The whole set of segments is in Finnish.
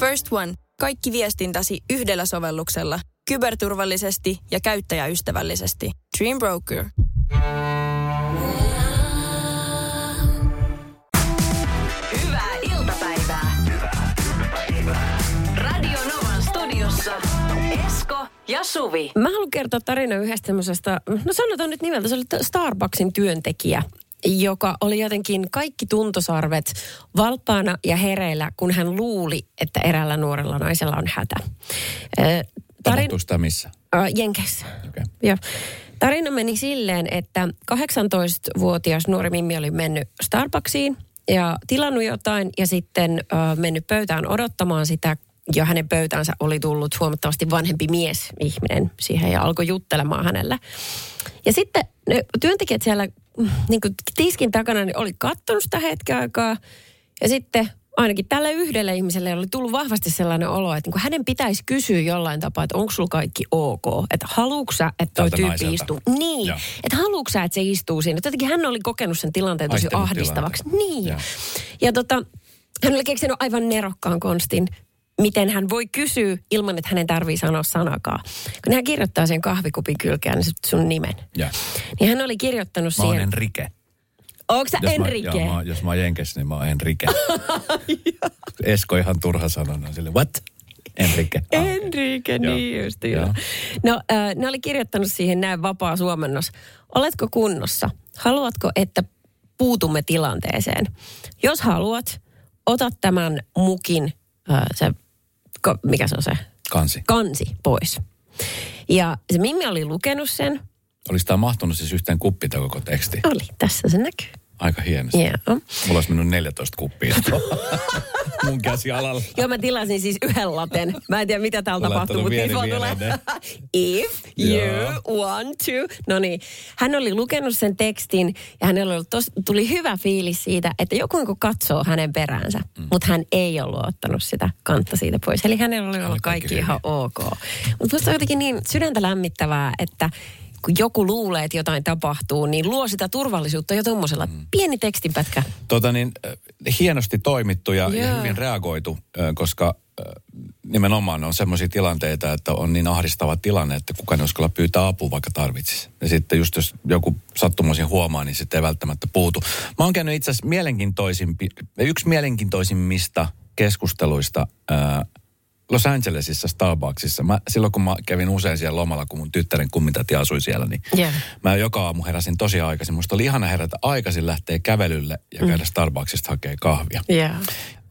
First One. Kaikki viestintäsi yhdellä sovelluksella. Kyberturvallisesti ja käyttäjäystävällisesti. Dream Broker. Hyvää iltapäivää. Radio Novan studiossa Esko ja Suvi. Mä haluan kertoa tarina yhdestä semmoisesta, no sanotaan nyt nimeltä, se oli Starbucksin työntekijä, joka oli jotenkin kaikki tuntosarvet valppaana ja hereillä, kun hän luuli, että eräällä nuorella naisella on hätä. Ö, sitä missä? Äh, Jenkeissä. Joo. Tarina meni silleen, että 18-vuotias nuori Mimmi oli mennyt Starbucksiin ja tilannut jotain ja sitten äh, mennyt pöytään odottamaan sitä ja hänen pöytäänsä oli tullut huomattavasti vanhempi mies ihminen siihen ja alkoi juttelemaan hänelle. Ja sitten ne työntekijät siellä mm, niin kuin tiskin takana niin oli kattonut sitä hetken aikaa ja sitten ainakin tälle yhdelle ihmiselle oli tullut vahvasti sellainen olo, että niin kuin hänen pitäisi kysyä jollain tapaa, että onko sulla kaikki ok. Että haluuks sä, että toi Tältä tyyppi naiselta. istuu. Niin, Joo. että haluuks sä, että se istuu siinä. Jotenkin hän oli kokenut sen tilanteen tosi Aistinut ahdistavaksi. tilanteen. Niin. Joo. Ja tota, hän oli keksinyt aivan nerokkaan konstin, miten hän voi kysyä ilman, että hänen tarvii sanoa sanakaan. Kun hän kirjoittaa sen kahvikupin kylkeen niin sun nimen. Joo. Niin hän oli kirjoittanut Mä siihen. Enrique. Onko sä Jos Enrique? Mä, joo, mä, jos mä oon Jenkessä, niin mä oon Enrique. Esko ihan turha sanona sille, what? Enrique. Ah. Enrique, Joo. niin just Joo. joo. No, äh, ne oli kirjoittanut siihen näin vapaa suomennos. Oletko kunnossa? Haluatko, että puutumme tilanteeseen? Jos haluat, ota tämän mukin, äh, se, ko- mikä se on se? Kansi. Kansi pois. Ja se Mimmi oli lukenut sen. Olisi tämä mahtunut siis yhteen kuppiin koko teksti? Oli, tässä se näkyy. Aika hienosti. Joo. Mulla olisi mennyt 14 kuppia. Mun käsi alalla. Joo, mä tilasin siis yhden laten. Mä en tiedä, mitä täällä tapahtuu, mutta info tulee. mieleen. If you want to. No niin, hän oli lukenut sen tekstin ja hänellä oli tos, tuli hyvä fiilis siitä, että joku niin katsoo hänen peräänsä, mm. mutta hän ei ollut ottanut sitä kantta siitä pois. Eli hänellä oli ollut kaikki kaikki ihan ok. Mutta musta on jotenkin niin sydäntä lämmittävää, että kun joku luulee, että jotain tapahtuu, niin luo sitä turvallisuutta jo tuommoisella mm. pieni tekstinpätkä. Tota niin, äh, hienosti toimittu ja, ja hyvin reagoitu, äh, koska äh, nimenomaan on semmoisia tilanteita, että on niin ahdistava tilanne, että kukaan ei uskalla pyytää apua, vaikka tarvitsisi. Ja sitten just jos joku sattumoisin huomaa, niin sitten ei välttämättä puutu. Mä oon käynyt itse asiassa mielenkiintoisimpi, yksi mielenkiintoisimmista keskusteluista Los Angelesissa Starbucksissa. Mä, silloin kun mä kävin usein siellä lomalla, kun mun tyttären kummitäti asui siellä, niin Joo. Mä joka aamu heräsin tosi aikaisin. Musta oli ihana herätä aikaisin, lähteä kävelylle ja käydä Starbucksista hakee kahvia. Joo.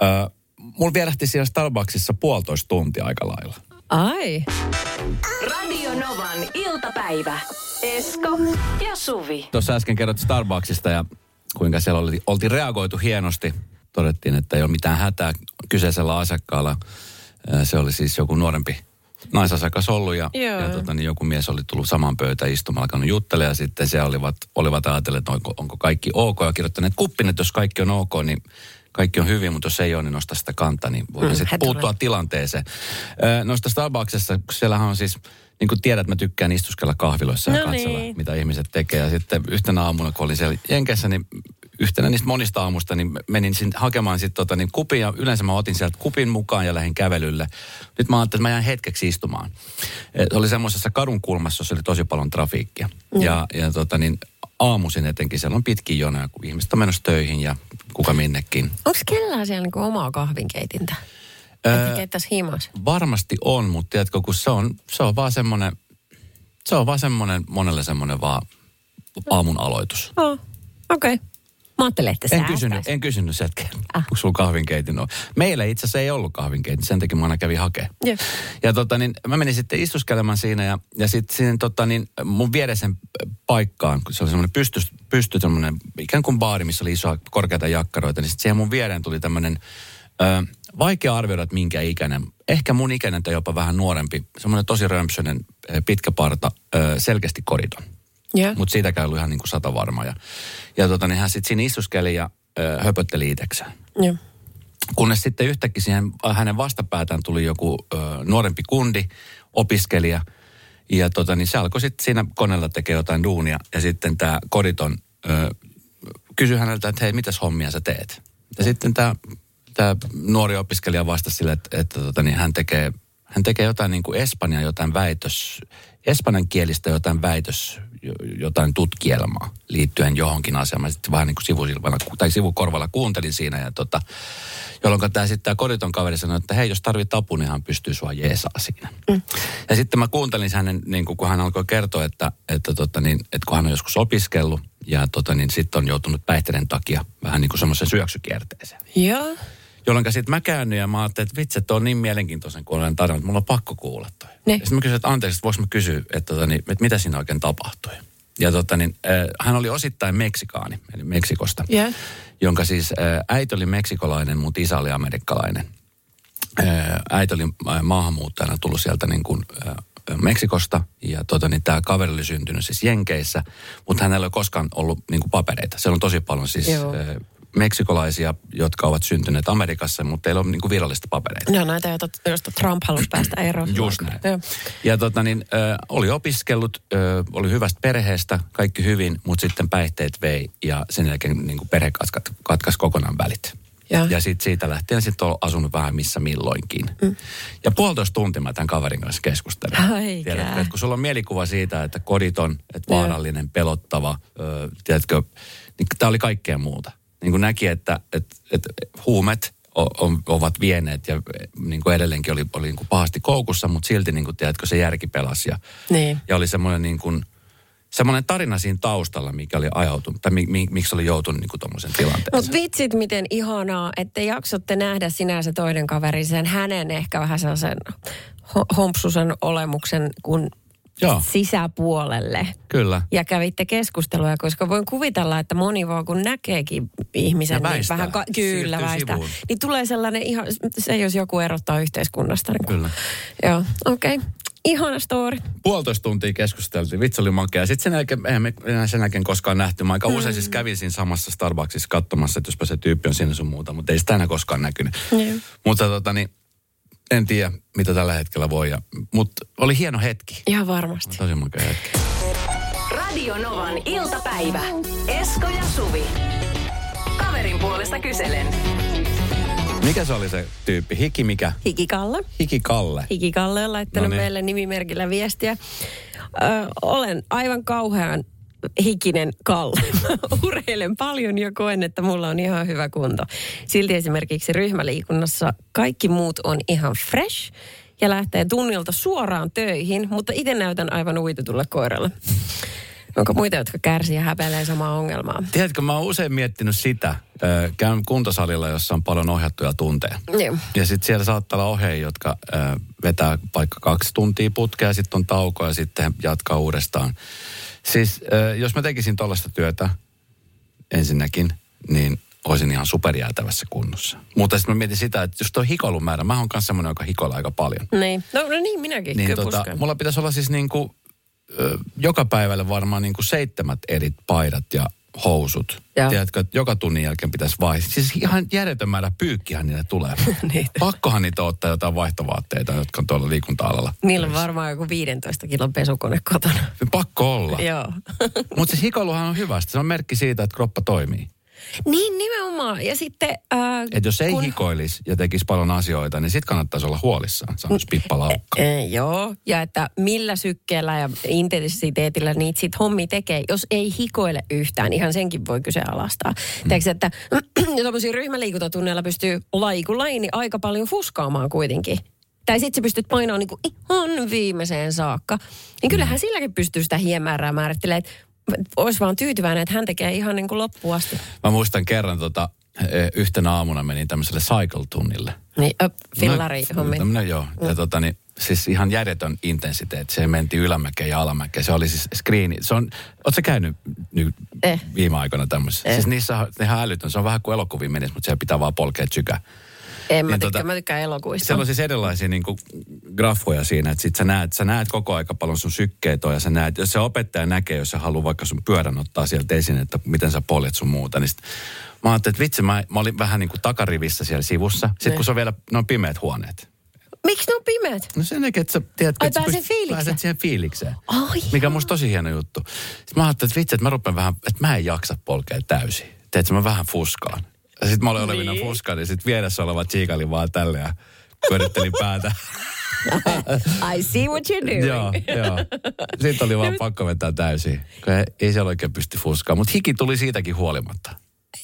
Öö, mulla vierähti siellä Starbucksissa puolitoista tuntia aika lailla. Ai. Radio Novan iltapäivä. Esko ja Suvi. Tuossa äsken kerrot Starbucksista ja kuinka siellä oli, oltiin reagoitu hienosti. Todettiin, että ei ole mitään hätää kyseisellä asiakkaalla. Se oli siis joku nuorempi naisasiakas ollut ja, Joo. ja tota, niin joku mies oli tullut samaan pöytään istumaan, alkanut juttelemaan ja sitten se olivat, olivat ajatelleet, että onko, onko kaikki ok ja kirjoittaneet kuppin, että jos kaikki on ok, niin kaikki on hyvin, mutta jos ei ole, niin nosta sitä kantaa, niin voidaan Mm, sitten he tulee. puuttua tilanteeseen. Noista Starbucksissa, kun siellähän on siis, niin kuin tiedät, mä tykkään istuskella kahviloissa ja No katsella, niin. mitä ihmiset tekee. Ja sitten yhtenä aamuna, kun olin siellä Jenkessä, niin yhtenä niistä monista aamusta, niin menin sin, hakemaan sitten tota, niin kupin ja yleensä mä otin sieltä kupin mukaan ja lähdin kävelylle. Nyt mä ajattelin, että mä jään hetkeksi istumaan. Se oli semmoisessa kadun kulmassa, jossa oli tosi paljon trafiikkia. Ja, ja tota, niin aamuisin etenkin siellä on pitkin jonoja, kun ihmiset on menossa töihin ja kuka minnekin. Onko kellään siellä niinku omaa kahvinkeitintä? Öö, himas. Varmasti on, mutta tiedätkö, kun se on, se on vaan semmoinen, se on vaan semmoinen, monelle semmoinen vaan aamun aloitus. Oh, okei. Okay. Mä ajattelin, että En kysynyt, en kysynyt sieltä, Ah. ah. kun sulla kahvinkeitin on. Meillä itse asiassa ei ollut kahvinkeitin, sen takia mä aina kävin hakemaan. Ja tota niin, mä menin sitten istuskelemaan siinä ja, ja sitten siinä tota niin, mun vieresen paikkaan, kun se oli semmoinen pysty, pysty semmoinen ikään kuin baari, missä oli isoa korkeita jakkaroita, niin sitten siihen mun viereen tuli tämmöinen, ö, vaikea arvioida, että minkä ikäinen, ehkä mun ikäinen tai jopa vähän nuorempi, semmoinen tosi römpsöinen, pitkä parta, ö, selkeästi koridon. Joo. Mutta siitäkään ei ollut ihan niin kuin sata varma. Ja, ja tota, niin hän sitten siinä istuskeli ja ö, höpötteli itsekseen. Joo. Kunnes sitten yhtäkkiä siihen hänen vastapäätään tuli joku ö, nuorempi kundi, opiskelija. Ja tota, niin se alkoi sitten siinä koneella tekee jotain duunia. Ja sitten tämä koditon ö, kysyi häneltä, että hei, mitäs hommia sä teet? Ja sitten tämä nuori opiskelija vastasi sille, että, että tota, niin hän tekee hän tekee jotain niin kuin Espanjan jotain väitös, espanjan kielistä jotain väitös, jotain tutkielmaa liittyen johonkin asiaan. Mä sitten vähän niin kuin sivusilmalla tai sivukorvalla kuuntelin siinä ja tota, jolloin tämä sitten tämä koditon kaveri sanoi, että hei, jos tarvit apua, niin hän pystyy sua jeesaa siinä. Mm. Ja sitten mä kuuntelin hänen, niin kuin, kun hän alkoi kertoa, että, että, tota, niin, että kun hän on joskus opiskellut ja tota, niin sitten on joutunut päihteiden takia vähän niin kuin semmoisen syöksykierteeseen. Joo. Jolloin sitten mä käännyin ja mä ajattelin, että vitsi, että on niin mielenkiintoisen kuulen tarina, että mulla on pakko kuulla toi. Ja sitten mä kysyin, että anteeksi, että voiko mä kysyä, että, tota, niin, että mitä siinä oikein tapahtui. Ja tota, niin, äh, hän oli osittain meksikaani, eli Meksikosta, Joo. jonka siis äh, äiti oli meksikolainen, mutta isä oli amerikkalainen. Äh, äiti oli maahanmuuttajana tullut sieltä niin kuin, äh, Meksikosta ja tota, niin tämä kaveri oli syntynyt siis Jenkeissä, mutta hänellä ei ole koskaan ollut niin kuin papereita. Siellä on tosi paljon siis Joo. Meksikolaisia, jotka ovat syntyneet Amerikassa, mutta ei ole niin kuin virallista papereita. Ne on näitä, joita, joista Trump halusi päästä eroon. Just näin. Joo. Ja tota niin, ö, oli opiskellut, ö, oli hyvästä perheestä, kaikki hyvin, mutta sitten päihteet vei ja sen jälkeen niin kuin perhe katkas, katkas kokonaan välit. Ja. Ja sitten siitä lähtien sitten on asunut vähän missä milloinkin. Mm. Ja puolitoista tuntia mä tämän kaverin kanssa keskustelin. Tiedätkö, että kun sulla on mielikuva siitä, että koditon, että Joo. vaarallinen, pelottava, ö, tiedätkö, niin tämä oli kaikkea muuta. Niin kuin näki, että, että, että huumet on, ovat vieneet ja niin kuin edelleenkin oli, oli niin kuin pahasti koukussa, mutta silti niin kuin, tiedätkö, se järki pelasi. Ja, Niin. ja oli semmoinen niin kuin, semmoinen tarina siinä taustalla, mikä oli ajautunut, tai mi, mi, miksi oli joutunut niin kuin tuommoisen tilanteeseen. Mutta vitsit, miten ihanaa, että jaksotte nähdä sinä ja se toinen kaveri sen hänen ehkä vähän sellaisen ho- hompsusen olemuksen kuin Joo, sisäpuolelle. kyllä. Ja kävitte keskustelua, koska voin kuvitella, että moni vaan kun näkeekin ihmisen, niin vähän ka- kyllä väistää. sivuun. Niin tulee sellainen ihan, se jos joku erottaa yhteiskunnasta. Niin. Kyllä. Joo, okei. Okay. Ihana story. puolitoista tuntia keskusteltiin, vitsi oli makea. Sitten sen jälkeen, eihän me enää sen jälkeen koskaan nähty. Mä aika usein siis kävin siinä samassa Starbucksissa katsomassa, että jospa se tyyppi on siinä sun muuta, mutta ei sitä enää koskaan näkynyt. Joo. Mutta tota niin, en tiedä, mitä tällä hetkellä voi. Ja, mutta oli hieno hetki. Ihan varmasti. Tosi makea hetki. Radio Novan iltapäivä. Esko ja Suvi. Kaverin puolesta kyselen. Mikä se oli se tyyppi? Hiki mikä? Hikikalle. Hiki Kalle. Hikikalle on laittanut No niin. meille nimimerkillä viestiä. Ö, olen aivan kauhean hikinen Kalle. Mä Urheilen paljon ja koen, että mulla on ihan hyvä kunto. Silti esimerkiksi ryhmäliikunnassa kaikki muut on ihan fresh ja lähtee tunnilta suoraan töihin, mutta itse näytän aivan uitetulle koiralle. Onko muita, jotka kärsii ja häpeilee samaa ongelmaa? Tiedätkö, mä oon usein miettinyt sitä. Käyn kuntosalilla, jossa on paljon ohjattuja tunteja. Joo. Ja sitten siellä saattaa olla ohjeja, jotka vetää vaikka kaksi tuntia putkea, sitten on tauko ja sitten jatkaa uudestaan. Siis jos mä tekisin tollaista työtä ensinnäkin, niin olisin ihan superjäätävässä kunnossa. Mutta sitten mä mietin sitä, että jos tuo hikoilun määrä, mä oon kanssa semmoinen, joka hikoilee aika paljon. Niin. No, no niin, minäkin. Niin tota, mulla pitäisi olla siis niinku, ö, joka päivälle varmaan niinku seitsemät eri paidat ja housut. Joo. Tiedätkö, että joka tunnin jälkeen pitäisi vaihtaa. Siis ihan järjetön määrä pyykkihän niille tulee. Niin. Pakkohan niitä ottaa jotain vaihtovaatteita, jotka on tuolla liikunta-alalla. Niillä on varmaan joku 15 kilon pesukone kotona. Pakko olla. Joo. Mutta siis hikoiluhan on hyvä. Se on merkki siitä, että kroppa toimii. Niin nimenomaan. Ja sitten... Äh, Että jos ei kun- hikoilisi ja tekisi paljon asioita, niin sitten kannattaisi olla huolissaan, sanoisi Pippa Laukka. E, joo, ja että millä sykkeellä ja intensiteetillä niitä sit hommi tekee, jos ei hikoile yhtään. Ihan senkin voi kyseenalaistaa. Mm. Tiedätkö, että tuommoisia ryhmäliikuntatunneilla pystyy laji, niin aika paljon fuskaamaan kuitenkin. Tai sitten sä pystyt painamaan niinku ihan viimeiseen saakka. Niin kyllähän silläkin pystyy sitä hiemäärää määrittelemään, että olisi vaan tyytyväinen, että hän tekee ihan niin kuin loppuun asti. Mä muistan kerran tota, eh, yhtenä aamuna menin tämmöiselle cycle-tunnille. Niin, ö, fillari No, hommi. tämmönen, joo. Ja tota, niin, siis ihan järjetön intensiteetti. Se menti ylämäkeen ja alamäkeen. Se oli siis screeni. Se on, ootko käynyt nyt Eh. viime aikoina tämmöisessä? Eh. Siis niissä on ihan älytön. Se on vähän kuin elokuviin menisi, mutta siellä pitää vaan polkea sykää. En mä Niin tykkää, tota- mä tykkään elokuista. Siellä on siis erilaisia niin kuin, graffoja siinä, että sit sä näet, sä näet koko aika paljon sun sykkeet on ja sä näet, jos se opettaja näkee, jos sä haluaa vaikka sun pyörän ottaa sieltä esiin, että miten sä poljet sun muuta, niin sit, mä ajattelin, että vitsi, mä, mä olin vähän niin kuin takarivissä siellä sivussa. Sitten Ne. kun se on vielä, ne on pimeät huoneet. Miksi ne on pimeät? No sen takia, että sä tiedät, Ai, että sä pääsee pystyt- fiilikseen. Pääset siihen fiilikseen. Ai Mikä on musta tosi hieno juttu. Sitten mä ajattelin, että vitsi, että mä rupean vähän, että mä en jaksa polkea täysin. Teetkö, mä vähän fuskaan. Sitten mä olin olevina niin. fuska, niin sitten vieressä oleva tsiikali vaan tälle ja pyöritteli päätä. I see what you're doing. joo, joo. Sitten oli vaan pakko vetää täysin. kun Ei, ei siellä oikein pysty fuskaan, mutta hiki tuli siitäkin huolimatta.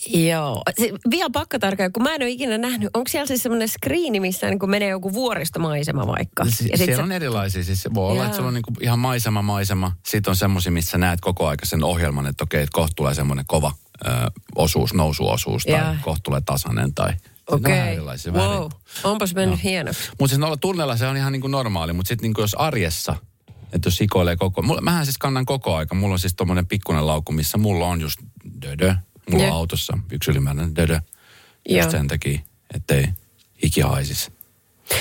Joo. Se, vielä pakko tarkkaa, kun mä en ole ikinä nähnyt. Onko siellä siis semmoinen screeni, missä niin menee joku vuoristomaisema vaikka? Si- Ja siellä se- on erilaisia. Siis voi olla, Jaa. että se on niinku ihan maisema, maisema. Sitten on semmoisia, missä näet koko ajan sen ohjelman, että okei, että kohta tulee semmoinen kova ö, osuus, nousuosuus tai Jaa. kohta tulee tasainen tai... Okei. Vähän erilaisia. vähän Wow. Onpas mennyt hienoksi. Mutta siis noilla tunneilla se on ihan niin kuin normaali, mutta sitten niin jos arjessa, että jos hikoilee koko... Mulla, mähän siis kannan koko aika. Mulla on siis tommonen pikkunen laukku, missä mulla on just dödö. Mulla on Joo. autossa yksi ylimääräinen dödö. Joo. Just sen takia, ettei hiki haisisi.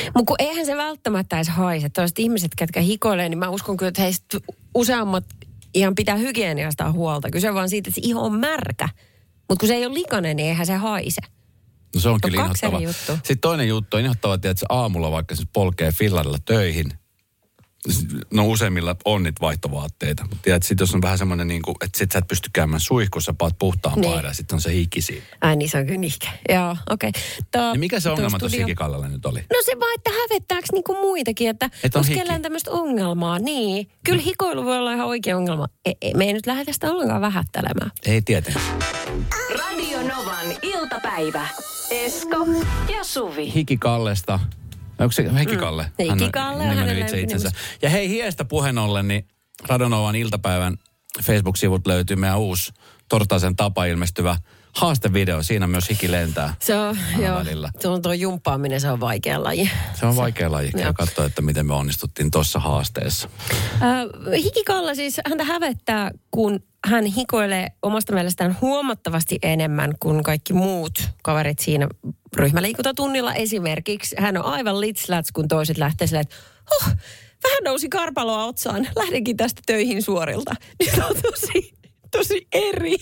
Mutta kun eihän se välttämättä edes haise. Toiset ihmiset, ketkä hikoilee, niin mä uskon kyllä, että heistä useammat ihan pitää hygieniasta huolta. Kyse on vaan siitä, että se iho on märkä. Mutta kun se ei ole likainen, niin eihän se haise. No se on kyllä inhottava. Sitten toinen juttu on inhottava, että aamulla vaikka se polkee fillarilla töihin. No useimmilla on niitä vaihtovaatteita. Mutta tiedät, sit jos on vähän semmoinen, niin kuin, että sit sä et pysty käymään suihkussa, paat puhtaan Niin. paidan ja sitten on se hiki siinä. Ai niin, se on kyllä nihke. Joo, okei. Okay. Niin mikä se ongelma tuossa hikikallalla nyt oli? No se vaan, että hävettääkö niinku muitakin, että Et on kellään tämmöistä ongelmaa, niin. Kyllä hikoilu voi olla ihan oikea ongelma. E, e, me ei nyt lähdetä sitä ollenkaan vähättelemään. Ei tietenkään. Radio Novan iltapäivä. Esko ja Suvi. Hikikallesta. Onko se Hikikalle? Mm. Hikikalle on hänen itse itsensä. Ja hei, hiestä puheen ollen, niin Radonovan iltapäivän Facebook-sivut löytyy meidän uusi Tortaisen tapa ilmestyvä haastevideo. Siinä myös hiki lentää. Se on, joo, välillä. se on tuo jumppaaminen, se on vaikea laji. Se on vaikea laji ja katsoa, että miten me onnistuttiin tuossa haasteessa. Äh, hikikalla siis häntä hävettää, kun hän hikoilee omasta mielestään huomattavasti enemmän kuin kaikki muut kaverit siinä ryhmäliikuntatunnilla. Esimerkiksi hän on aivan litslats, kun toiset lähtee silleen, että oh, vähän nousi karpaloa otsaan, lähdenkin tästä töihin suorilta. Niin on tosi, tosi eri.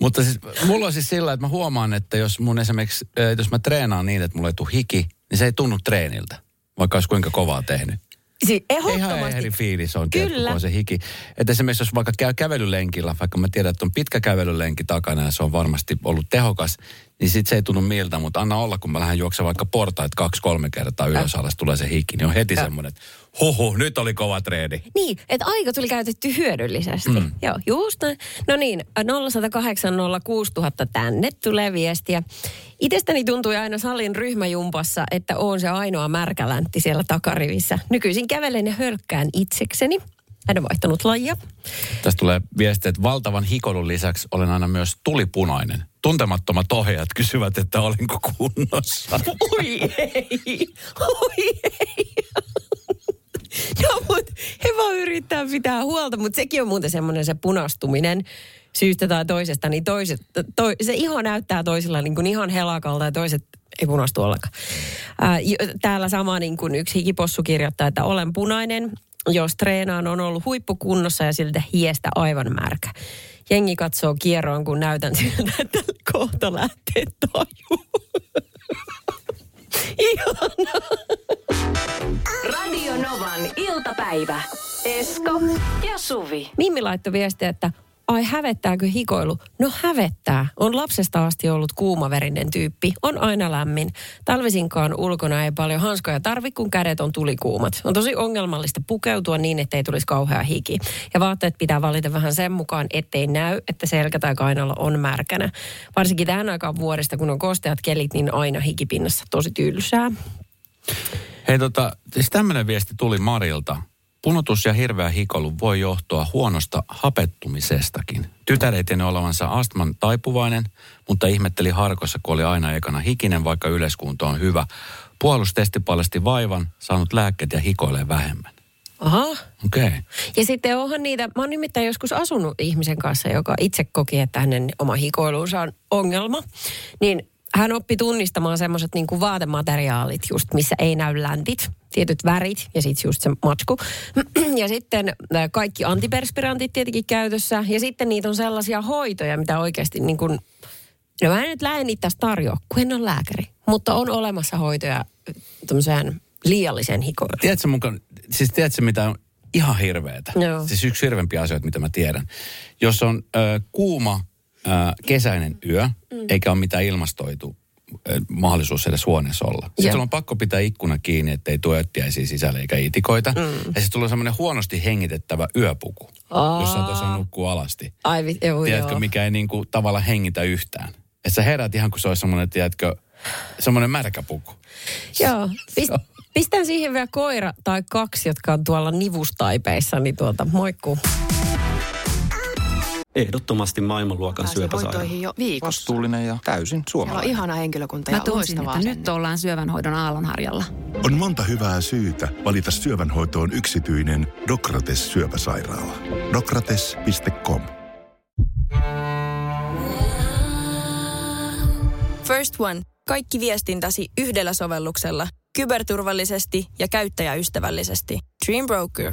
Mutta siis, mulla on siis sillä, että mä huomaan, että jos mun esimerkiksi, äh, jos mä treenaan niin, että mulla ei tule hiki, niin se ei tunnu treeniltä, vaikka olisi kuinka kovaa tehnyt. Siis Ihan ehdottomasti. eri fiilis on, Kyllä. on se hiki. Että esimerkiksi jos vaikka käy kävelylenkillä, vaikka mä tiedän, että on pitkä kävelylenki takana ja se on varmasti ollut tehokas, niin sit se ei tunnu miltä, mutta anna olla, kun mä lähden juoksemaan vaikka portaita kaksi-kolme kertaa ylös alas, tulee se hiki, niin on heti semmoinen, että huhu, nyt oli kova treeni. Niin, että aika tuli käytetty hyödyllisesti. Mm. Joo, just näin. No niin, 0108 06000 tänne tulee viestiä. Itsestäni tuntui aina salin ryhmäjumpassa, että on se ainoa märkäläntti siellä takarivissä. Nykyisin kävelen ja hölkkään itsekseni. Hän on vaihtanut lajia. Tästä tulee viesti, että valtavan hikoilun lisäksi olen aina myös tulipunainen. Tuntemattomat ohjaajat kysyvät, että olinko kunnossa. Oi ei, oi ei. No, mutta he vaan yrittää pitää huolta, mutta sekin on muuten semmoinen se punastuminen syystä tai toisesta, niin toiset, toi, se iho näyttää toisilla niin kuin ihan helakalta ja toiset ei punastu ollenkaan. Ää, täällä sama niin kuin yksi hikipossu kirjoittaa, että olen punainen, jos treenaan on ollut huippukunnossa ja siltä hiestä aivan märkä. Jengi katsoo kierroon, kun näytän siltä, että kohta lähtee taju. Ihanaa. Radio Novan iltapäivä. Esko ja Suvi. Mimmi laittoi viestiä, että ai hävettääkö hikoilu? No hävettää. On lapsesta asti ollut kuumaverinen tyyppi. On aina lämmin. Talvisinkaan ulkona ei paljon hanskoja tarvi, kun kädet on tulikuumat. On tosi ongelmallista pukeutua niin, ettei tulisi kauhea hiki. Ja vaatteet pitää valita vähän sen mukaan, ettei näy, että selkä tai kainalo on märkänä. Varsinkin tähän aikaan vuodesta, kun on kosteat kelit, niin aina hikipinnassa tosi tylsää. Hei tota, siis tämmöinen viesti tuli Marilta. Punotus ja hirveä hikoilu voi johtua huonosta hapettumisestakin. Tytär ei tiennyt olevansa astman taipuvainen, mutta ihmetteli harkossa, kun oli aina ekana hikinen, vaikka yleiskunto on hyvä. Puhallustesti paljasti vaivan, saanut lääkkeet ja hikoilee vähemmän. Aha, Okei. Okay. Ja sitten onhan niitä, mä oon nimittäin joskus asunut ihmisen kanssa, joka itse koki, että hänen oma hikoilunsa on ongelma. Niin hän oppi tunnistamaan semmoiset niin kuin vaatemateriaalit just, missä ei näy läntit, tietyt värit ja sitten just se matsku. Ja sitten äh, kaikki antiperspirantit tietenkin käytössä. Ja sitten niitä on sellaisia hoitoja, mitä oikeasti niin kuin, no mä en nyt lähde niitä tästä tarjoa, kun en ole lääkäri. Mutta on olemassa hoitoja tämmöiseen liiallisen hikoiluun. Tiedätkö mukaan, siis tiedätkö mitä on ihan hirveetä? Joo. Siis yksi hirveämpiä asioita, mitä mä tiedän. Jos on ö, kuuma, ää, kesäinen yö, mm. eikä ole mitään ilmastoitu mahdollisuus edes huoneessa olla. Sitten sulla on pakko pitää ikkuna kiinni, ettei tuo öttiäisiä sisälle eikä itikoita. Mm. Ja sitten tulee semmoinen huonosti hengitettävä yöpuku, Aa. jossa tuossa nukkuu alasti. Ai, vi- joo, Tiedätkö, joo. mikä ei niinku tavallaan hengitä yhtään. Että sä herät ihan kuin se olisi semmoinen, tiedätkö, semmoinen märkä puku. Joo. Pist, pistän siihen vielä koira tai kaksi, jotka on tuolla nivustaipeissa, niin tuolta moikkuu. Ehdottomasti maailmanluokan Pääsin syöpäsairaala. hoitoihin jo viikossa. Vastuullinen ja täysin Siellä on suomalainen. ihana henkilökunta ja loistavaa että nyt ollaan syövänhoidon aallonharjalla. On monta hyvää syytä valita syövänhoitoon yksityinen Dokrates syöpäsairaala. Dokrates.com First One. Kaikki viestintäsi yhdellä sovelluksella. Kyberturvallisesti ja käyttäjäystävällisesti. Dream Broker.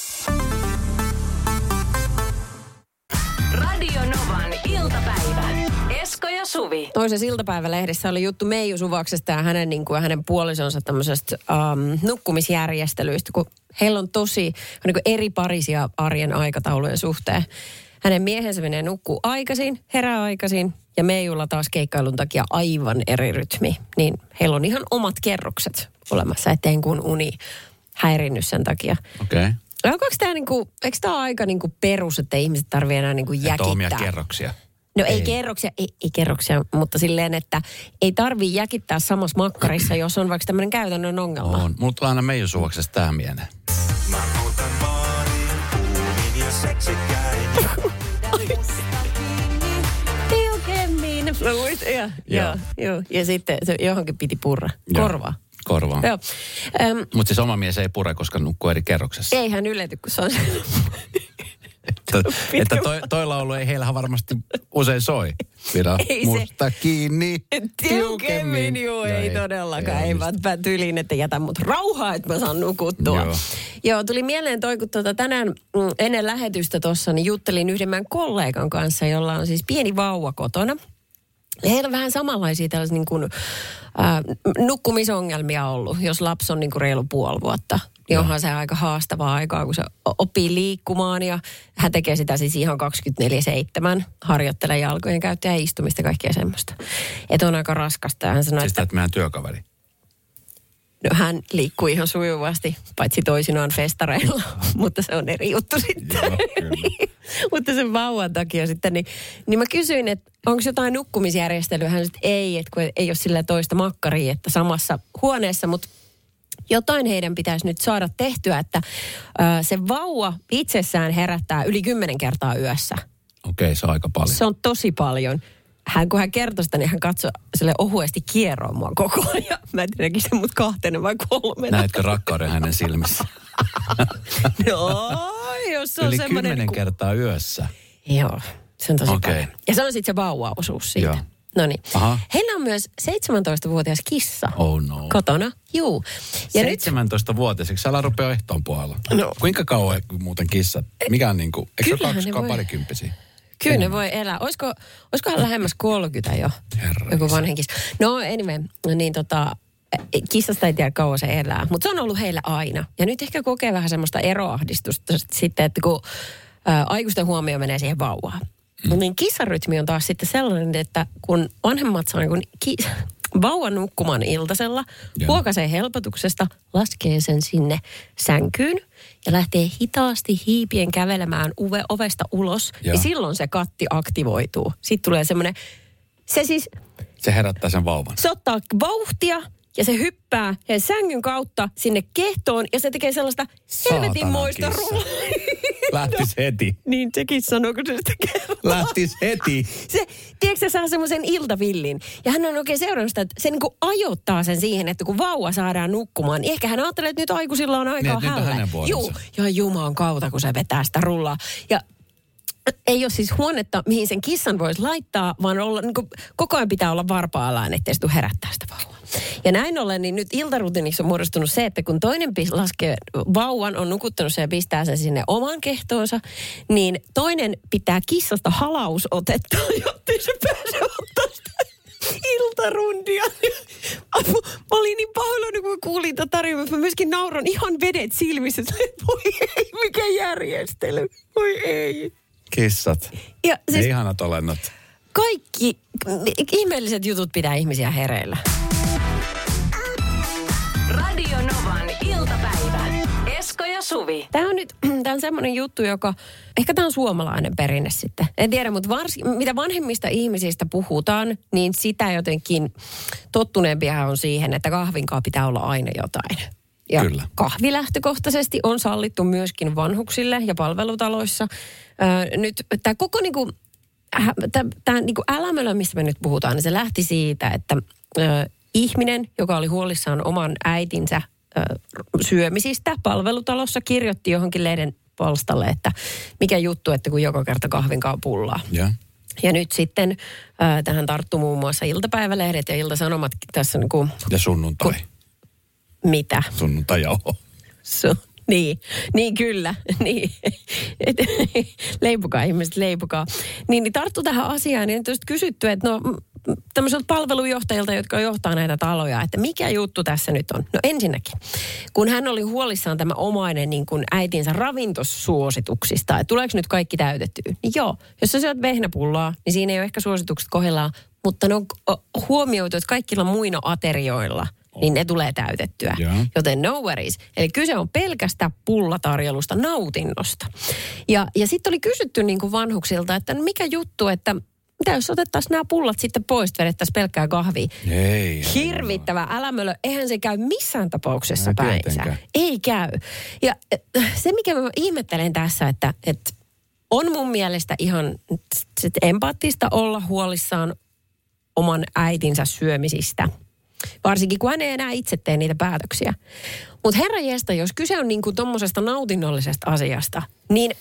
Suvi. Toisessa iltapäivälehdessä oli juttu Meiju Suvaksesta ja hänen, niin kuin, hänen puolisonsa tämmöisestä um, nukkumisjärjestelyistä, kun heillä on tosi on niin kuin eri parisia arjen aikataulujen suhteen. Hänen miehensä menee nukkuu aikaisin, herää aikaisin ja Meijulla taas keikkailun takia aivan eri rytmi. Niin heillä on ihan omat kerrokset olemassa, ettei kun uni häirinnyt sen takia. Okei. Okay. Onko tämä niinku, eikö tämä aika niinku perus, että ihmiset tarvii enää niinku Että on omia jäkittää? kerroksia. No ei, Ei. kerroksia, ei, ei kerroksia, mutta silleen, että ei tarvii jäkittää samassa makkarissa, jos on vaikka tämmöinen käytännön ongelma. On. Mulla tulee aina Meiju Suvaksesta tähän mieleen. Tiukemmin. Mä muistan, ja, Joo. joo. Joo, ja sitten se johonkin piti purra. Korvaa. Korvaan. Joo. Öm, Mutta siis oma mies ei pure, koska nukkuu eri kerroksessa. ei hän ylety, kun se on Että, että toi, toi laulu ei heillä varmasti usein soi. Pidä Ei se- musta kiinni. Tiukemmin, joo, ei, todellakaan. Ei, vaan mä tyyliin, että jätä mut rauhaa, että mä saan nukuttua. Joo. Joo, tuli mieleen toi, kun tuota tänään mm, ennen lähetystä tuossa, niin juttelin yhden meidän kollegan kanssa, jolla on siis pieni vauva kotona. Heillä on vähän samanlaisia tällaisia niin kuin, äh, nukkumisongelmia ollut, jos lapsi on niin kuin reilu puoli vuotta. Niin onhan se aika haastavaa aikaa, kun se oppii liikkumaan ja hän tekee sitä siis ihan 24-7. Harjoittelee jalkojen käyttöä ja istumista kaikkea semmoista. Että on aika raskasta. Ja hän sanoi, Siis että että meidän työkaveri. no, hän liikkuu ihan sujuvasti, paitsi toisinaan festareilla, mutta se on eri juttu sitten. Joo, mutta sen vauvan takia sitten, niin, niin mä kysyin, että onko jotain nukkumisjärjestelyä. Hän sanoi, että ei, että kun ei ole sillä toista makkaria, että samassa huoneessa, mutta jotain heidän pitäisi nyt saada tehtyä, että ö, se vauva itsessään herättää yli kymmenen kertaa yössä. Okei, se on aika paljon. Se on tosi paljon. Hän, kun hän kertoi sitä, niin hän katsoi sille ohuesti kierroon mua koko ajan. Mä en tiedä, se mut kahtena vai kolmena. Näetkö rakkauden hänen silmissä? No, jos se on Yli semmoinen... kymmenen kertaa yössä. Joo, se on tosi Okei. paljon. Ja se on sitten se vauva-osuus siitä. Joo. No niin. Heillä on myös 17-vuotias kissa Oh no. kotona. Juu. Ja nyt 17-vuotiaaksi. Älä rupea ehtoon puolella. No. Kuinka kauan muuten kissat? Mikä on niinku, eikö se ole kaksi, voi. parikymppisiä? Kyllä ne voi elää. Olisiko, olisikohan lähemmäs 30 jo? Herra Joku isä. vanhin kissa. No anyway, niin tota, kissasta ei tiedä kauan se elää. Mutta se on ollut heillä aina. Ja nyt ehkä kokee vähän semmoista eroahdistusta sitten, että kun ä, aikuisten huomio menee siihen vauvaan. Mm. Niin kissarytmi on taas sitten sellainen, että kun vanhemmat saa kun ki- vauvan nukkumaan iltasella, Joo. huokaisee helpotuksesta, laskee sen sinne sänkyyn ja lähtee hitaasti hiipien kävelemään uve, ovesta ulos, Joo. niin silloin se katti aktivoituu. Sitten tulee semmoinen, se siis, Se herättää sen vauvan. se ottaa vauhtia ja se hyppää sen sängyn kautta sinne kehtoon ja se tekee sellaista helvetinmoista kissa. rullaa. Lähtis heti. niin sekin sanoo, kun se sitä kertoo. Lähtis heti. Se, tiedätkö, se saa semmoisen iltavillin. Ja hän on oikein seurannut sitä, että se niinku ajoittaa sen siihen, että kun vauva saadaan nukkumaan, niin ehkä hän ajattelee, että nyt aikuisilla on aikaa Niin, on vuoronsa. Juu, ja jumaan kautta, kun se vetää sitä rullaa. Ja ei ole siis huonetta, mihin sen kissan voisi laittaa, vaan olla, niin kuin, koko ajan pitää olla varpaallaan, ettei se tule herättää sitä vauvaa. Ja näin ollen, niin nyt iltarutiiniksi on muodostunut se, että kun toinen laskee vauvan, on nukuttanut sen ja pistää sen sinne omaan kehtoonsa, niin toinen pitää kissasta halausotetta, jotta se pääsee ottaa sitä iltarundia. Mä olin niin pahoillani, kun mä kuulin tätä tarinaa. Mä myöskin nauran ihan vedet silmissä. Voi ei, mikä järjestely. Voi ei. Kissat. Ja Siis... siis ihanat olennot. kaikki ihmeelliset jutut pitää ihmisiä hereillä. Ja Suvi. Tämä on nyt tämä on semmoinen juttu, joka, ehkä tämä on suomalainen perinne sitten. En tiedä, mutta vars, mitä vanhemmista ihmisistä puhutaan, niin sitä jotenkin tottuneempia on siihen, että kahvinkaa pitää olla aina jotain. Ja Kyllä. kahvi lähtökohtaisesti on sallittu myöskin vanhuksille ja palvelutaloissa. Öö, nyt tämä koko niinku, tämä niinku älämölö, mistä me nyt puhutaan, niin se lähti siitä, että ö, ihminen, joka oli huolissaan oman äitinsä syömisistä palvelutalossa, kirjoitti johonkin lehden palstalle, että mikä juttu, että kun joka kerta kahvinkaa pullaa. Ja. Ja nyt sitten ö, tähän tarttu muun muassa iltapäivälehdet ja iltasanomat tässä niin kuin, Ja sunnuntai. mitä? Sunnuntai jauho. So, niin, niin kyllä. Niin. Et, leipukaa ihmiset, leipukaa. Niin, niin tarttu tähän asiaan, niin on kysytty, että no mm, tämmöiseltä palvelujohtajilta, jotka johtaa näitä taloja, että mikä juttu tässä nyt on? No ensinnäkin, kun hän oli huolissaan tämä omainen niin kuin äitinsä ravintosuosituksista, että tuleeko nyt kaikki täytettyä? Niin joo, jos sä syöt vehnäpullaa, niin siinä ei ole ehkä suositukset kohdillaan, mutta ne on huomioitu, että kaikilla muina aterioilla – niin ne tulee täytettyä. Joo. Joten no worries. Eli kyse on pelkästä pullatarjolusta, nautinnosta. Ja, ja sitten oli kysytty niin kuin vanhuksilta, että no mikä juttu, että mitä jos otettaisiin nämä pullat sitten pois, vedettäisiin pelkkää kahvia. Ei. Hirvittävä älämölö. Eihän se käy missään tapauksessa Ei päinsä. tietenkään. Ei käy. Ja äh, se, mikä mä ihmettelen tässä, että, että on mun mielestä ihan sit empaattista olla huolissaan oman äitinsä syömisistä. Varsinkin kun hän ei enää itse tee niitä päätöksiä. Mutta herra jesta, jos kyse on niinku tuommoisesta nautinnollisesta asiasta, niin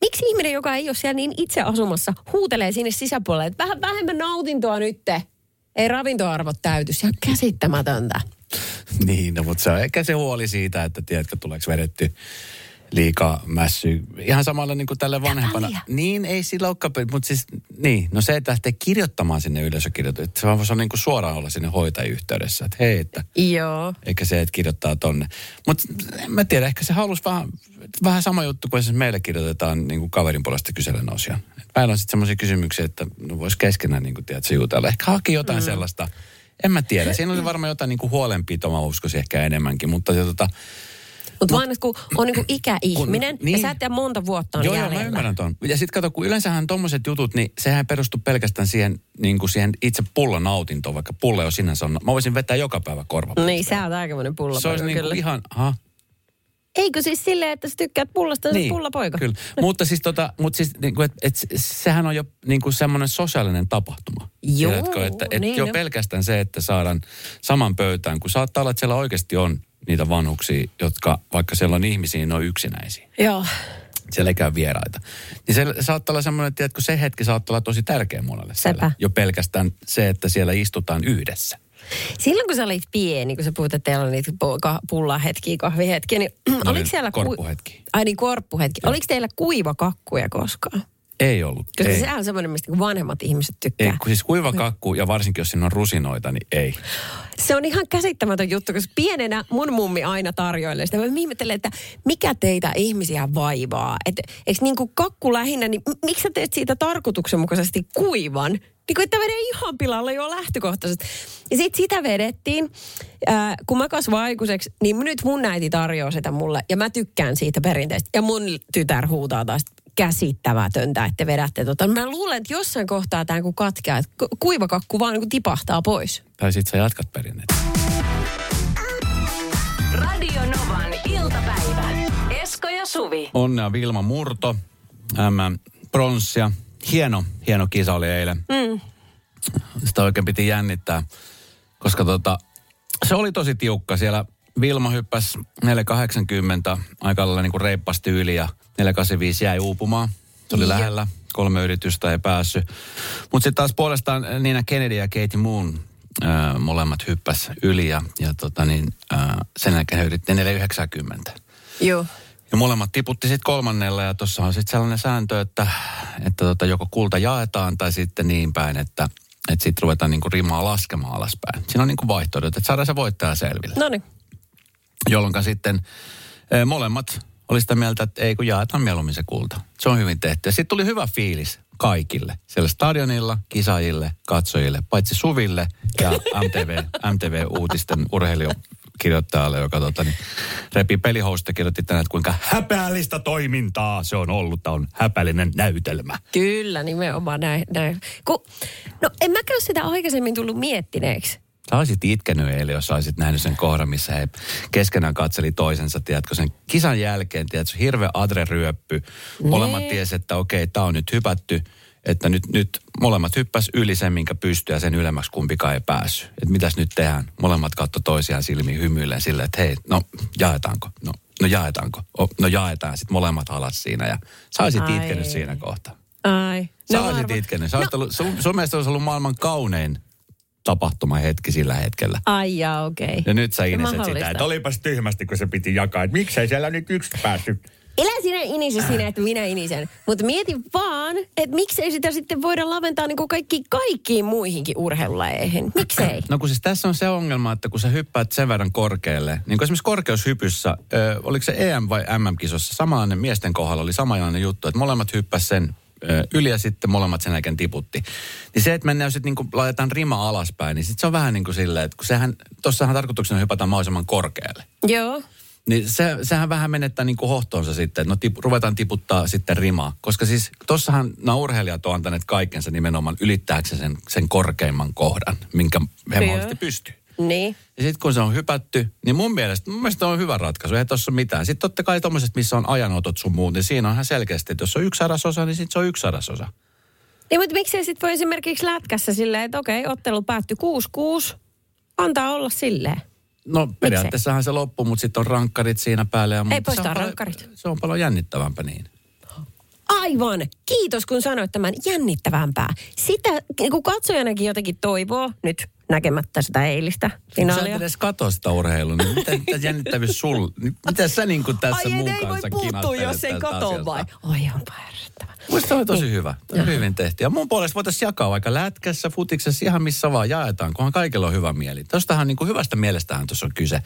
miksi ihminen, joka ei ole siellä niin itse asumassa, huutelee sinne sisäpuolelle, että vähän vähemmän nautintoa nytte. Ei ravintoarvot täyty. Se on käsittämätöntä. Niin, no, mutta se on ehkä se huoli siitä, että tiedätkö, tuleeko vedetty liikaa mässy. Ihan samalla niin kuin tälle vanhempana. Niin, ei sillä olekaan, mutta siis, niin, no se, että lähtee kirjoittamaan sinne yleisökirjoitukseen, että se vaan voisi olla niin kuin suoraan olla sinne hoitajien yhteydessä, että hei, että Joo. eikä se, että kirjoittaa tonne. Mutta en mä tiedä, ehkä se halusi vähän, vähän sama juttu kuin esimerkiksi meille kirjoitetaan niin kuin kaverin puolesta kyselen osia. Meillä on sitten semmoisia kysymyksiä, että no voisi keskenään niin kuin, tiedätkö, jutella. Ehkä haki jotain mm. sellaista. En mä tiedä. Siinä oli varmaan jotain niin kuin huolenpitoa, mä uskoisin ehkä enemmänkin. Mutta se, tota, Mutta vaan kun on niinku ikäihminen Kun- niin. ja sä et tiedä monta vuotta on Joo, joo, jäljellä. mä ymmärrän ton. Ja sitten kato, kun yleensähän tommoset jutut, niin sehän perustuu pelkästään siihen, niin kuin siihen itse pullon nautintoon, vaikka pulle on sinänsä on, mä voisin vetää joka päivä korva. Niin, sä oot aikamoinen pulla Se olisi niin ihan, aha, Eikö siis silleen, että sä tykkäät pullasta, niin. pullapoika? Kyllä. Mutta siis, tota, mutta siis niin kuin, et, et, sehän on jo niin kuin semmoinen sosiaalinen tapahtuma. Joo, Tiedätkö, että et niin jo jo. pelkästään se, että saadaan saman pöytään, kun saattaa olla, että siellä oikeasti on niitä vanhuksia, jotka vaikka siellä on ihmisiä, niin ne on yksinäisiä. Joo. Siellä ei käy vieraita. Niin se saattaa olla semmoinen, että se hetki saattaa olla tosi tärkeä monelle. Sepä. Jo pelkästään se, että siellä istutaan yhdessä. Silloin kun sä olit pieni, kun sä puhut, että teillä on niitä pullahetkiä, kahvihetkiä, niin oliko siellä... korppuhetki. Ai niin, korppuhetki. Oliko teillä kuiva kakkuja koskaan? Ei ollut. Koska ei. sehän on semmoinen, mistä vanhemmat ihmiset tykkää. ei, kun siis kuiva kakku ja varsinkin jos siinä on rusinoita, niin ei. Se on ihan käsittämätön juttu, koska pienenä mun mummi aina tarjoilee sitä. Mä ihmettelen, että mikä teitä ihmisiä vaivaa. Että eikö niin kuin kakku lähinnä, niin miksi sä teet siitä tarkoituksenmukaisesti kuivan? Niin kuin, että menee ihan pilalle jo lähtökohtaisesti. Ja sitten sitä vedettiin. Ää, kun mä kasvoin aikuiseksi, niin nyt mun äiti tarjoaa sitä mulle. Ja mä tykkään siitä perinteistä. Ja mun tytär huutaa taas käsittämätöntä, että te vedätte tota. Mä luulen, että jossain kohtaa tämä kun katkeaa, että ku- kuivakakku vaan niin tipahtaa pois. Tai sit sä jatkat perinnettä. Radio Novan iltapäivä. Esko ja Suvi. Onnea Vilma Murto, M pronssia. Hieno, hieno kisa oli eilen. Mm. Sitä oikein piti jännittää, koska tota, se oli tosi tiukka. Siellä Vilma hyppäsi 480 aika lailla niin kuin reippasti yli ja 485 jäi uupumaan. Se oli lähellä, kolme yritystä ei päässyt. Mutta sitten taas puolestaan Nina Kennedy ja Katie Moon äh, molemmat hyppäs yli ja, ja tota niin, äh, sen jälkeen he yritti 490. Joo. Ja molemmat tiputti sitten kolmannella ja tuossa on sitten sellainen sääntö, että, että tota joko kulta jaetaan tai sitten niin päin, että, että sitten ruvetaan niinku rimaa laskemaan alaspäin. Siinä on niinku vaihtoehdot, että saadaan se voittaja selville. No niin. Jolloin sitten eh, molemmat oli sitä mieltä, että ei kun jaetaan mieluummin se kulta. Se on hyvin tehty. Ja sitten tuli hyvä fiilis kaikille. Siellä stadionilla, kisaajille, katsojille, paitsi Suville ja MTV, MTV-uutisten urheilijokirjoittajalle, joka tota, niin, repi pelihousta kirjoitti tänään, että kuinka häpeällistä toimintaa se on ollut. Tämä on häpeällinen näytelmä. Kyllä, nimenomaan näin. näin. Ku, no en mäkään sitä aikaisemmin tullut miettineeksi. Sä olisit itkenyt eilen, jos olisit nähnyt sen kohdan, missä he keskenään katseli toisensa, tiedätkö, sen kisan jälkeen, tiedätkö, hirveä adreryöppy. Molemmat ties, että okei, tämä on nyt hypätty, että nyt, nyt molemmat hyppäs yli sen, minkä pystyy ja sen ylemmäksi kumpikaan ei päässyt. Että mitäs nyt tehdään? Molemmat katto toisiaan silmiin hymyillen silleen, että hei, no jaetaanko? No, no jaetaanko? O, no jaetaan. Sitten molemmat alas siinä ja sä olisit Ai. itkenyt siinä kohtaa. Ai. Sä No olisit varma- itkenyt. Sä no. ollut, sun, sun mielestä olisi ollut maailman kaunein tapahtuma hetki sillä hetkellä. Ai jaa, okei. Okay. Ja nyt sä iniset sitä, että olipas tyhmästi, kun se piti jakaa. Että miksei siellä nyt yksi päässyt. Elä sinä inise sinä, että minä inisen. Mutta mieti vaan, että miksei sitä sitten voida laventaa niin kuin kaikki, kaikkiin muihinkin urheilulajeihin. Miksei? No kun siis tässä on se ongelma, että kun sä hyppäät sen verran korkealle, niin kuin esimerkiksi korkeushypyssä, ö, oliko se EM- vai MM-kisossa, samanlainen miesten kohdalla oli samanlainen juttu, että molemmat hyppäs sen yli ja sitten molemmat sen jälkeen tiputti. Niin se, että mennään sitten niin laitetaan rima alaspäin, niin sitten se on vähän niin kuin silleen, että kun sehän, tossahan tarkoituksena hypätään mahdollisimman korkealle. Joo. Niin se, sehän vähän menettää niin kuin hohtoonsa sitten, että no tip, ruvetaan tiputtaa sitten rimaa. Koska siis tossahan nämä urheilijat on antaneet kaikkensa nimenomaan ylittääkseen sen, sen korkeimman kohdan, minkä he Joo. mahdollisesti pystyy. Niin. Ja sitten kun se on hypätty, niin mun mielestä, mun mielestä on hyvä ratkaisu. Ei tuossa mitään. Sitten totta kai tuommoiset, missä on ajanotot sun muut, niin siinä on ihan selkeästi, että jos on yksi sadasosa, niin sitten se on yksi sadasosa. Niin, mutta miksei sitten voi esimerkiksi lätkässä silleen, että okei, ottelu päättyi 6-6. Antaa olla silleen. No periaatteessahan se loppuu, mutta sitten on rankkarit siinä päälle. Ja poistaa se on paljon- rankkarit. Se on paljon jännittävämpää niin. Aivan. Kiitos, kun sanoit tämän jännittävämpää. Sitä kuin katsojanakin jotenkin toivoo, nyt näkemättä sitä eilistä Sä et finaalia. edes katso sitä urheilua, niin mitä, mitä jännittävyys sul... Mitä sä niin kuin tässä Ai ei, mun ei voi kanssa puuttua, jos ei kato vai. Oi, onpa ärsyttävää. Musta on tosi hyvä. Tämä on hyvin tehty. Ja mun puolesta voitaisiin jakaa vaikka lätkässä, futiksessa, ihan missä vaan jaetaan, kunhan kaikilla on hyvä mieli. Tuostahan niin kuin hyvästä mielestähän tuossa on kyse.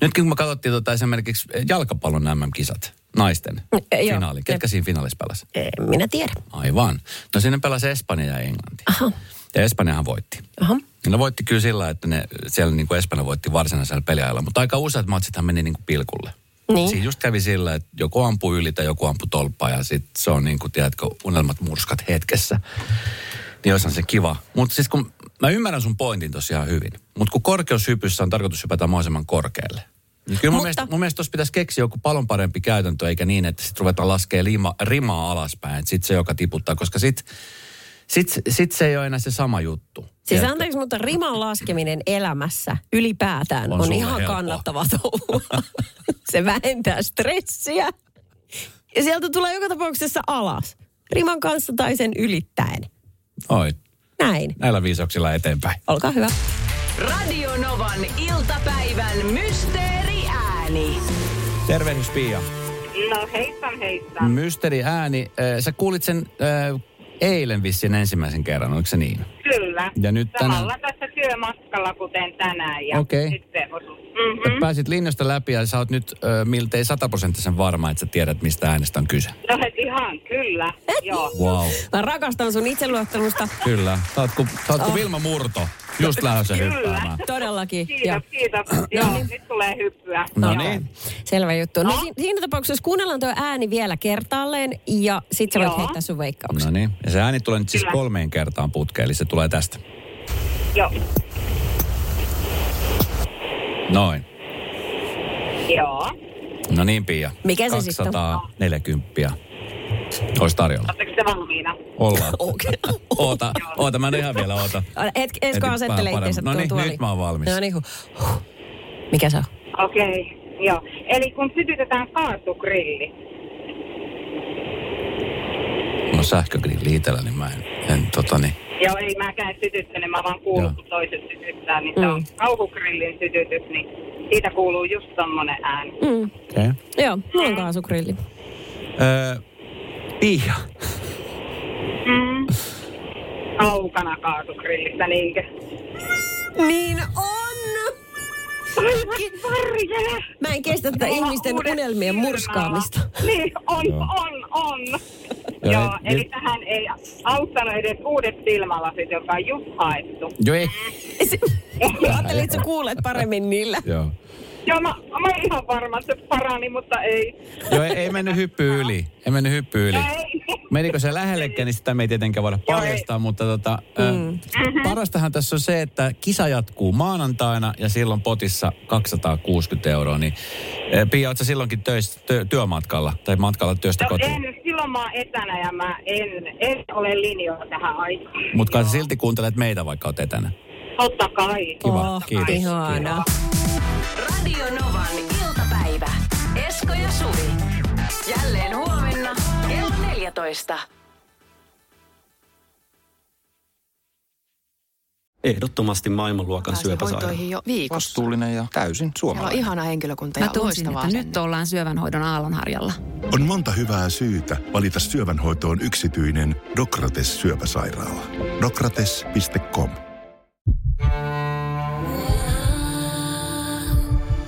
Nytkin kun me katsottiin tota esimerkiksi jalkapallon MM-kisat, naisten joo. finaali. Ketkä Jep. siinä finaalissa pelasi? En minä tiedä. Aivan. No siinä pelasi Espanja ja Englanti. Aha. Ja Espanjahan voitti. Aha. Ne voitti kyllä sillä, että ne, siellä niin kuin Espanja voitti varsinaisella peliajalla, mutta aika useat matsithan meni niin kuin pilkulle. Niin. Siinä just kävi sillä, että joku ampui yli tai joku ampui tolppaa ja sit se on niin kuin, tiedätkö, unelmat murskat hetkessä. Niin olisihan se kiva. Mutta siis kun, mä ymmärrän sun pointin tosiaan hyvin, mutta kun korkeushypyssä on tarkoitus hypätä mahdollisimman korkealle. Niin kyllä mun Mutta- mielestä, mun mielestä tuossa pitäisi keksiä joku paljon parempi käytäntö, eikä niin, että sitten ruvetaan laskemaan lima, rimaa alaspäin, sitten se joka tiputtaa, koska sitten sit, sit se ei ole enää se sama juttu. Siis Tiedätkö? anteeksi, mutta riman laskeminen elämässä ylipäätään On on, ihan helppoa. kannattava touhu. Se vähentää stressiä. Ja sieltä tulee joka tapauksessa alas. Riman kanssa tai sen ylittäen. Oi, Näin. näillä viisauksilla eteenpäin. Olkaa hyvä. Radio Novan iltapäivän mysteeriääni. Tervehdys Pia. No heissan heissan. Mysteeri ääni. Äh, Sä kuulit sen äh, eilen vissiin ensimmäisen kerran, oliko se niin? Kyllä. Ja nyt tänään- Samalla tässä työmatkalla kuten tänään. Ja Okei. Nyt se osui. Mm. Mm-hmm. Pääsit linjasta läpi ja sä oot nyt äh, miltei sataprosenttisen varma, että sä tiedät, mistä äänestä on kyse. No et ihan, kyllä. Joo. Wow, Mä rakastan sun itseluottamusta. kyllä. Sä oot ku, sä oot ku Vilma Murto, just lähdössä Kyllä. hyppäämään. Todellakin. Kiitos, kiitos. Joo, nyt tulee hyppyä. No Joo. niin. Selvä juttu. No, No. si- siinä tapauksessa kuunnellaan tuo ääni vielä kertaalleen ja sit sä voit Joo. heittää sun veikkauksen. No niin. Ja se ääni tulee nyt siis Kyllä. kolmeen kertaan putkeen, eli se tulee tästä. Joo. Noin. Joo. No niin, Pia. Mikä se sitten on? 240 olisi tarjolla. Oletteko te valmiina? Ollaan. Okei. Oota, oota, mä en ihan vielä oota. Hetki, Esko vähän itseensä. No niin, nyt mä oon valmis. No niin, huh. Mikä se on? Okei, okay. joo. Eli kun sytytetään kaasugrilli. Mulla on sähkögrilli itsellä, niin mä en, en tota niin. Joo, ei mäkään sytyttänyt, mä vaan kuulun, kun toiset sytyttää, niin se on kauhugrillin sytytys, niin siitä kuuluu just tommonen ääni. Mm. Okei. Okay. Joo, mulla on kaasugrilli. Öö, Pia. Mm. Kaukana kaasugrillistä, niinkö? Niin on! Varjele! Mä en kestä tätä ihmisten Uudet unelmien murskaamista. Niin, on, on, on. Joo, Joo, et- eli tähän ei auttanut edes uudet silmälasit, joka on just haettu. Joo, ei. Mä ajattelin, että sä kuulet paremmin niillä. Joo. Joo, mä, mä oon ihan varma, että se parani, mutta ei. Joo, ei, ei mennyt hyppy yli. Ei mennyt hyppy yli. Ei. Menikö se lähellekään, niin sitä me ei tietenkään voida Joo, paljastaa, mutta tota, mm. parastahan tässä on se, että kisa jatkuu maanantaina ja silloin potissa 260 euroa. Niin, Pia, ootko silloinkin töissä, tö, työmatkalla tai matkalla työstä No kotiin? en, silloin mä oon etänä ja mä en, en ole linjoilla tähän aikaan. Mutta silti kuuntelet meitä, vaikka oot etänä. Totta kai. Kiva, Oh, kiitos. Ihanaa. Radio Novan iltapäivä. Esko ja Suvi. Jälleen huomenna kello 14. Ehdottomasti maailmanluokan syöpäsairaala. hoitoihin jo viikossa. Vastuullinen ja täysin Siellä on suomalainen. ihana henkilökunta Mä ja tunsin, loistavaa että nyt ollaan syövänhoidon aallonharjalla. On monta hyvää syytä valita syövänhoitoon yksityinen Dokrates syöpäsairaala. Dokrates.com